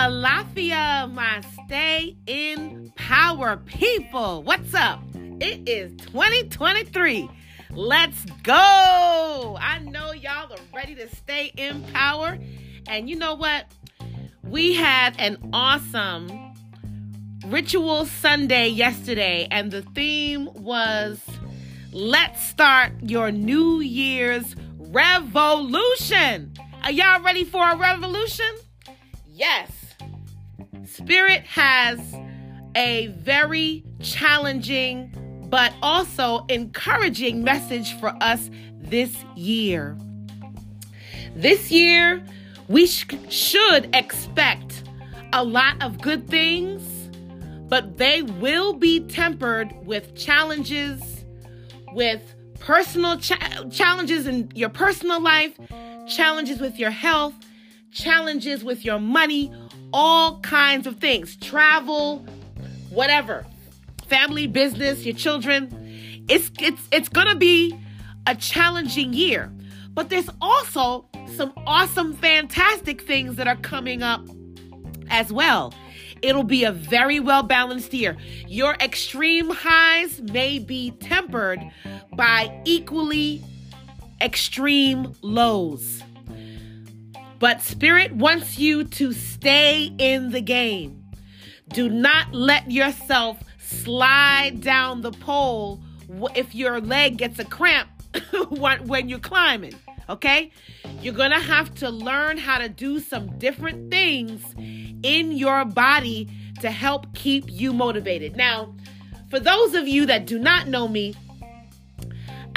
Alafia, my stay in power people. What's up? It is 2023. Let's go. I know y'all are ready to stay in power. And you know what? We had an awesome ritual Sunday yesterday, and the theme was Let's Start Your New Year's Revolution. Are y'all ready for a revolution? Yes. Spirit has a very challenging but also encouraging message for us this year. This year, we sh- should expect a lot of good things, but they will be tempered with challenges, with personal cha- challenges in your personal life, challenges with your health, challenges with your money, all kinds of things, travel, whatever, family, business, your children. It's it's it's to be a challenging year. But there's also some awesome fantastic things that are coming up as well. It'll be a very well balanced year. Your extreme highs may be tempered by equally extreme lows. But Spirit wants you to stay in the game. Do not let yourself slide down the pole if your leg gets a cramp when you're climbing. Okay? You're to have to learn how to do some different things in your body to help keep you motivated. Now, for those of you that do not know me,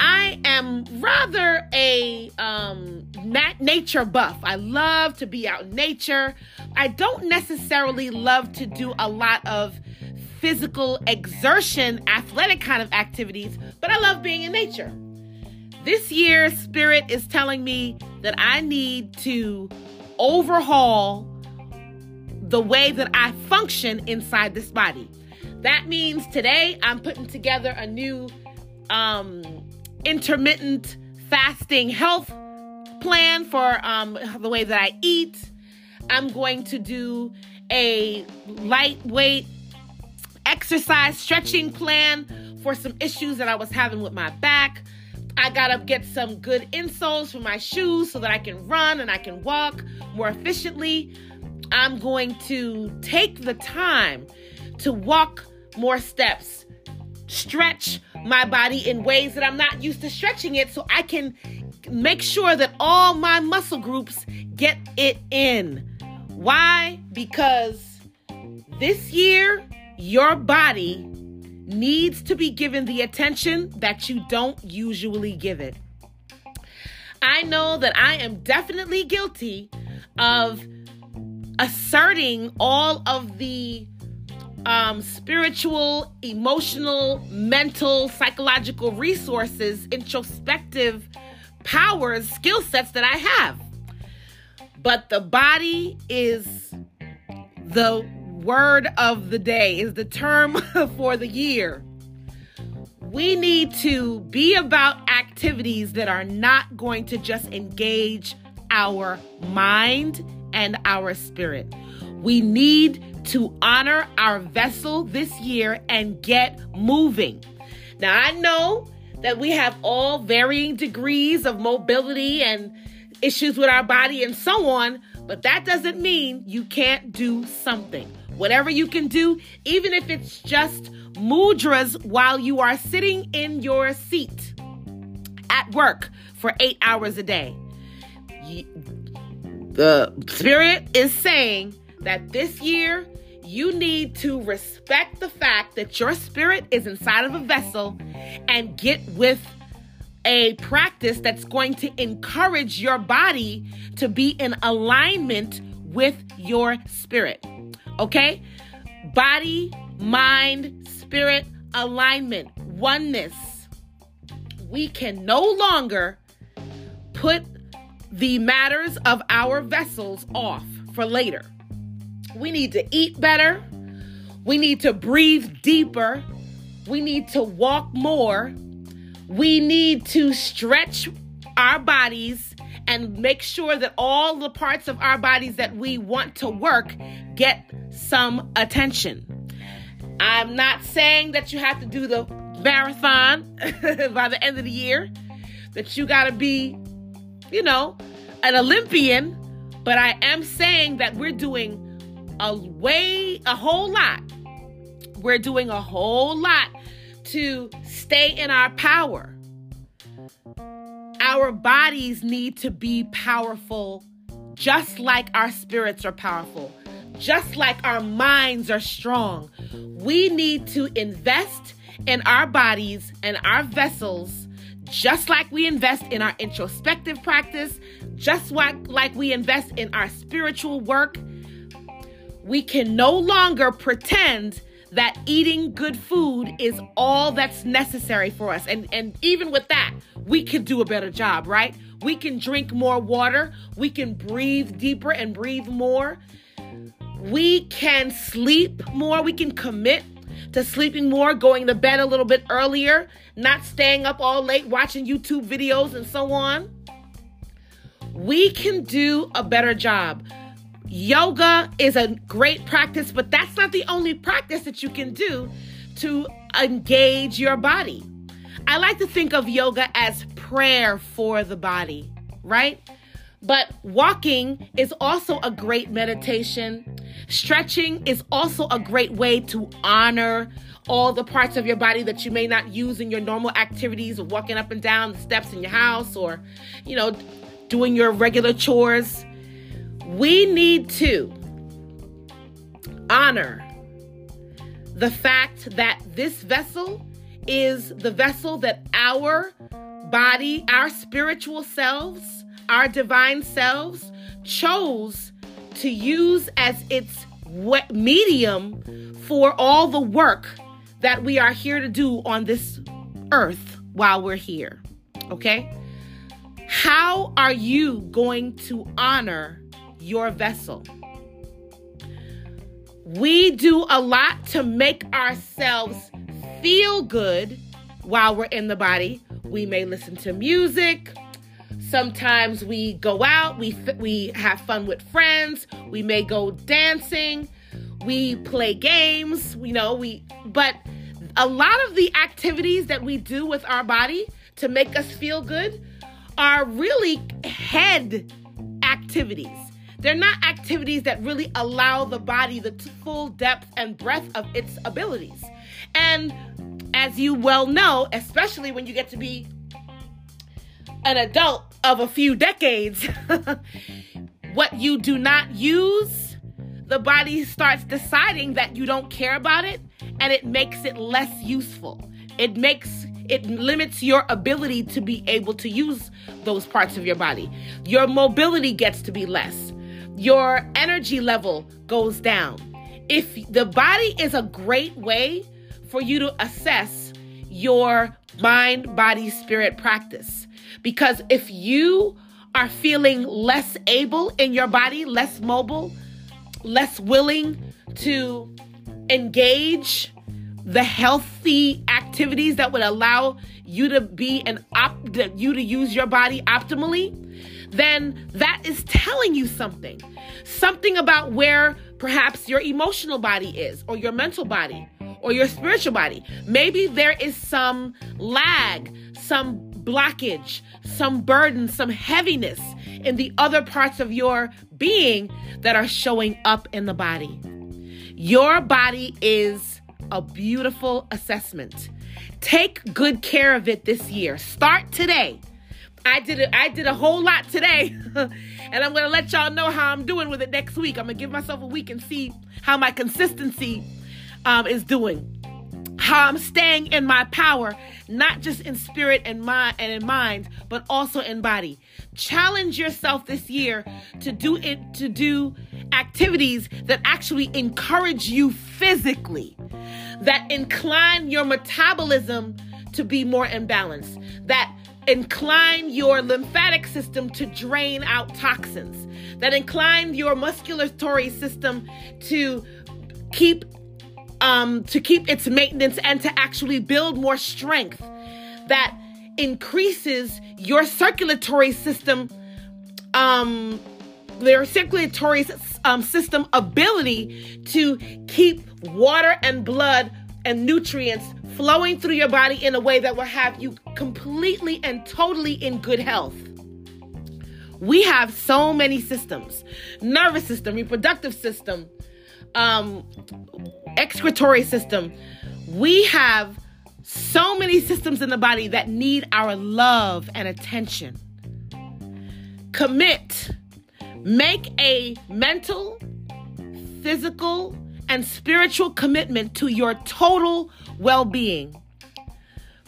I am rather a um, nat- nature buff. I love to be out in nature. I don't necessarily love to do a lot of physical exertion, athletic kind of activities, but I love being in nature. This year, Spirit is telling me that I need to overhaul the way that I function inside this body. That means today I'm putting together a new um, intermittent fasting health plan for um, the way that I eat. I'm going to do a lightweight exercise stretching plan for some issues that I was having with my back. I gotta get some good insoles for my shoes so that I can run and I can walk more efficiently. I'm going to take the time to walk more steps, stretch my body in ways that I'm not used to stretching it so I can make sure that all my muscle groups get it in. Why? Because this year, your body needs to be given the attention that you don't usually give it. I know that I am definitely guilty of asserting all of the um, spiritual, emotional, mental, psychological resources, introspective powers, skill sets that I have. But the body is the word of the day, is the term for the year. We need to be about activities that are not going to just engage our mind and our spirit. We need to honor our vessel this year and get moving. Now, I know that we have all varying degrees of mobility and issues with our body and so on, but that doesn't mean you can't do something. Whatever you can do, even if it's just mudras while you are sitting in your seat at work for eight hours a day. The Spirit is saying that this year you need to respect the fact that your spirit is inside of a vessel and get with a practice that's going to encourage your body to be in alignment with your spirit. Okay? Body, mind, spirit alignment, oneness. We can no longer put the matters of our vessels off for later. We need to eat better. We need to breathe deeper. We need to walk more. We need to stretch our bodies and make sure that all the parts of our bodies that we want to work get some attention. I'm not saying that you have to do the marathon by the end of the year, that you got to be, you know, an Olympian, but I am saying that we're doing a way, a whole lot. We're doing a whole lot to stay in our power. Our bodies need to be powerful, just like our spirits are powerful, just like our minds are strong. We need to invest in our bodies and our vessels, just like we invest in our introspective practice, just like, like we invest in our spiritual work. We can no longer pretend that eating good food is all that's necessary for us. And, and even with that, we can do a better job, right? We can drink more water. We can breathe deeper and breathe more. We can sleep more. We can commit to sleeping more, going to bed a little bit earlier, not staying up all late watching YouTube videos and so on. We can do a better job. Yoga is a great practice, but that's not the only practice that you can do to engage your body. I like to think of yoga as prayer for the body, right? But walking is also a great meditation. Stretching is also a great way to honor all the parts of your body that you may not use in your normal activities of walking up and down the steps in your house or, you know, doing your regular chores. We need to honor the fact that this vessel is the vessel that our body, our spiritual selves, our divine selves chose to use as its medium for all the work that we are here to do on this earth while we're here. Okay? How are you going to honor your vessel. We do a lot to make ourselves feel good while we're in the body. We may listen to music. Sometimes we go out, we we have fun with friends, we may go dancing, we play games, you know, we but a lot of the activities that we do with our body to make us feel good are really head activities. They're not activities that really allow the body the full depth and breadth of its abilities. And as you well know, especially when you get to be an adult of a few decades, what you do not use, the body starts deciding that you don't care about it and it makes it less useful. It makes it limits your ability to be able to use those parts of your body. Your mobility gets to be less your energy level goes down. If the body is a great way for you to assess your mind, body, spirit practice. Because if you are feeling less able in your body, less mobile, less willing to engage the healthy activities that would allow you to be an op you to use your body optimally, then that is telling you something. Something about where perhaps your emotional body is, or your mental body, or your spiritual body. Maybe there is some lag, some blockage, some burden, some heaviness in the other parts of your being that are showing up in the body. Your body is a beautiful assessment. Take good care of it this year. Start today. I did it. I did a whole lot today, and I'm gonna let y'all know how I'm doing with it next week. I'm gonna give myself a week and see how my consistency um, is doing, how I'm staying in my power, not just in spirit and mind and in mind, but also in body. Challenge yourself this year to do it to do activities that actually encourage you physically, that incline your metabolism to be more in balance, that incline your lymphatic system to drain out toxins, that incline your musculatory system to keep um, to keep its maintenance and to actually build more strength, that increases your circulatory system um, their circulatory um, system ability to keep water and blood and nutrients flowing through your body in a way that will have you completely and totally in good health. We have so many systems nervous system, reproductive system, um, excretory system. We have so many systems in the body that need our love and attention. Commit. Make a mental, physical, and spiritual commitment to your total well being.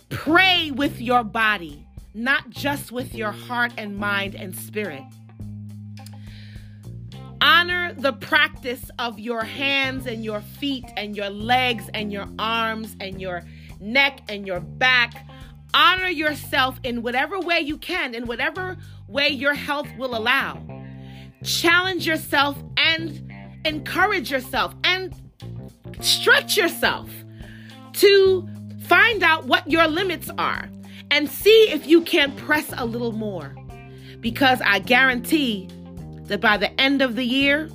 Pray with your body, not just with your heart and mind and spirit. Honor the practice of your hands and your feet and your legs and your arms and your neck and your back. Honor yourself in whatever way you can, in whatever way your health will allow. Challenge yourself and encourage yourself and stretch yourself to find out what your limits are and see if you can press a little more. Because I guarantee that by the end of the year,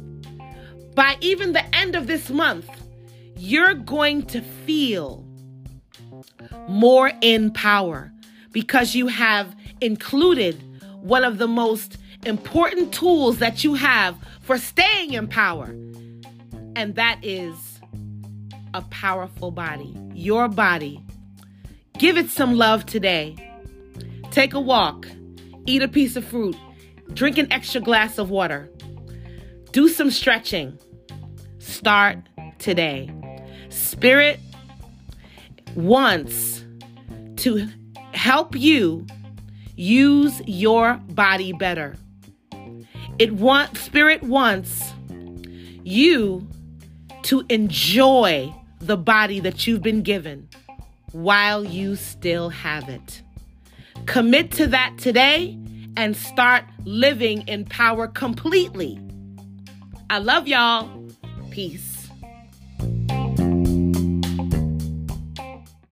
by even the end of this month, you're going to feel more in power because you have included one of the most important tools that you have for staying in power, and that is a powerful body. Your body. Give it some love today. Take a walk, eat a piece of fruit, drink an extra glass of water, do some stretching. Start today. Spirit wants to help you use your body better. It wants spirit wants you to enjoy the body that you've been given while you still have it. Commit to that today and start living in power completely. I love y'all. Peace.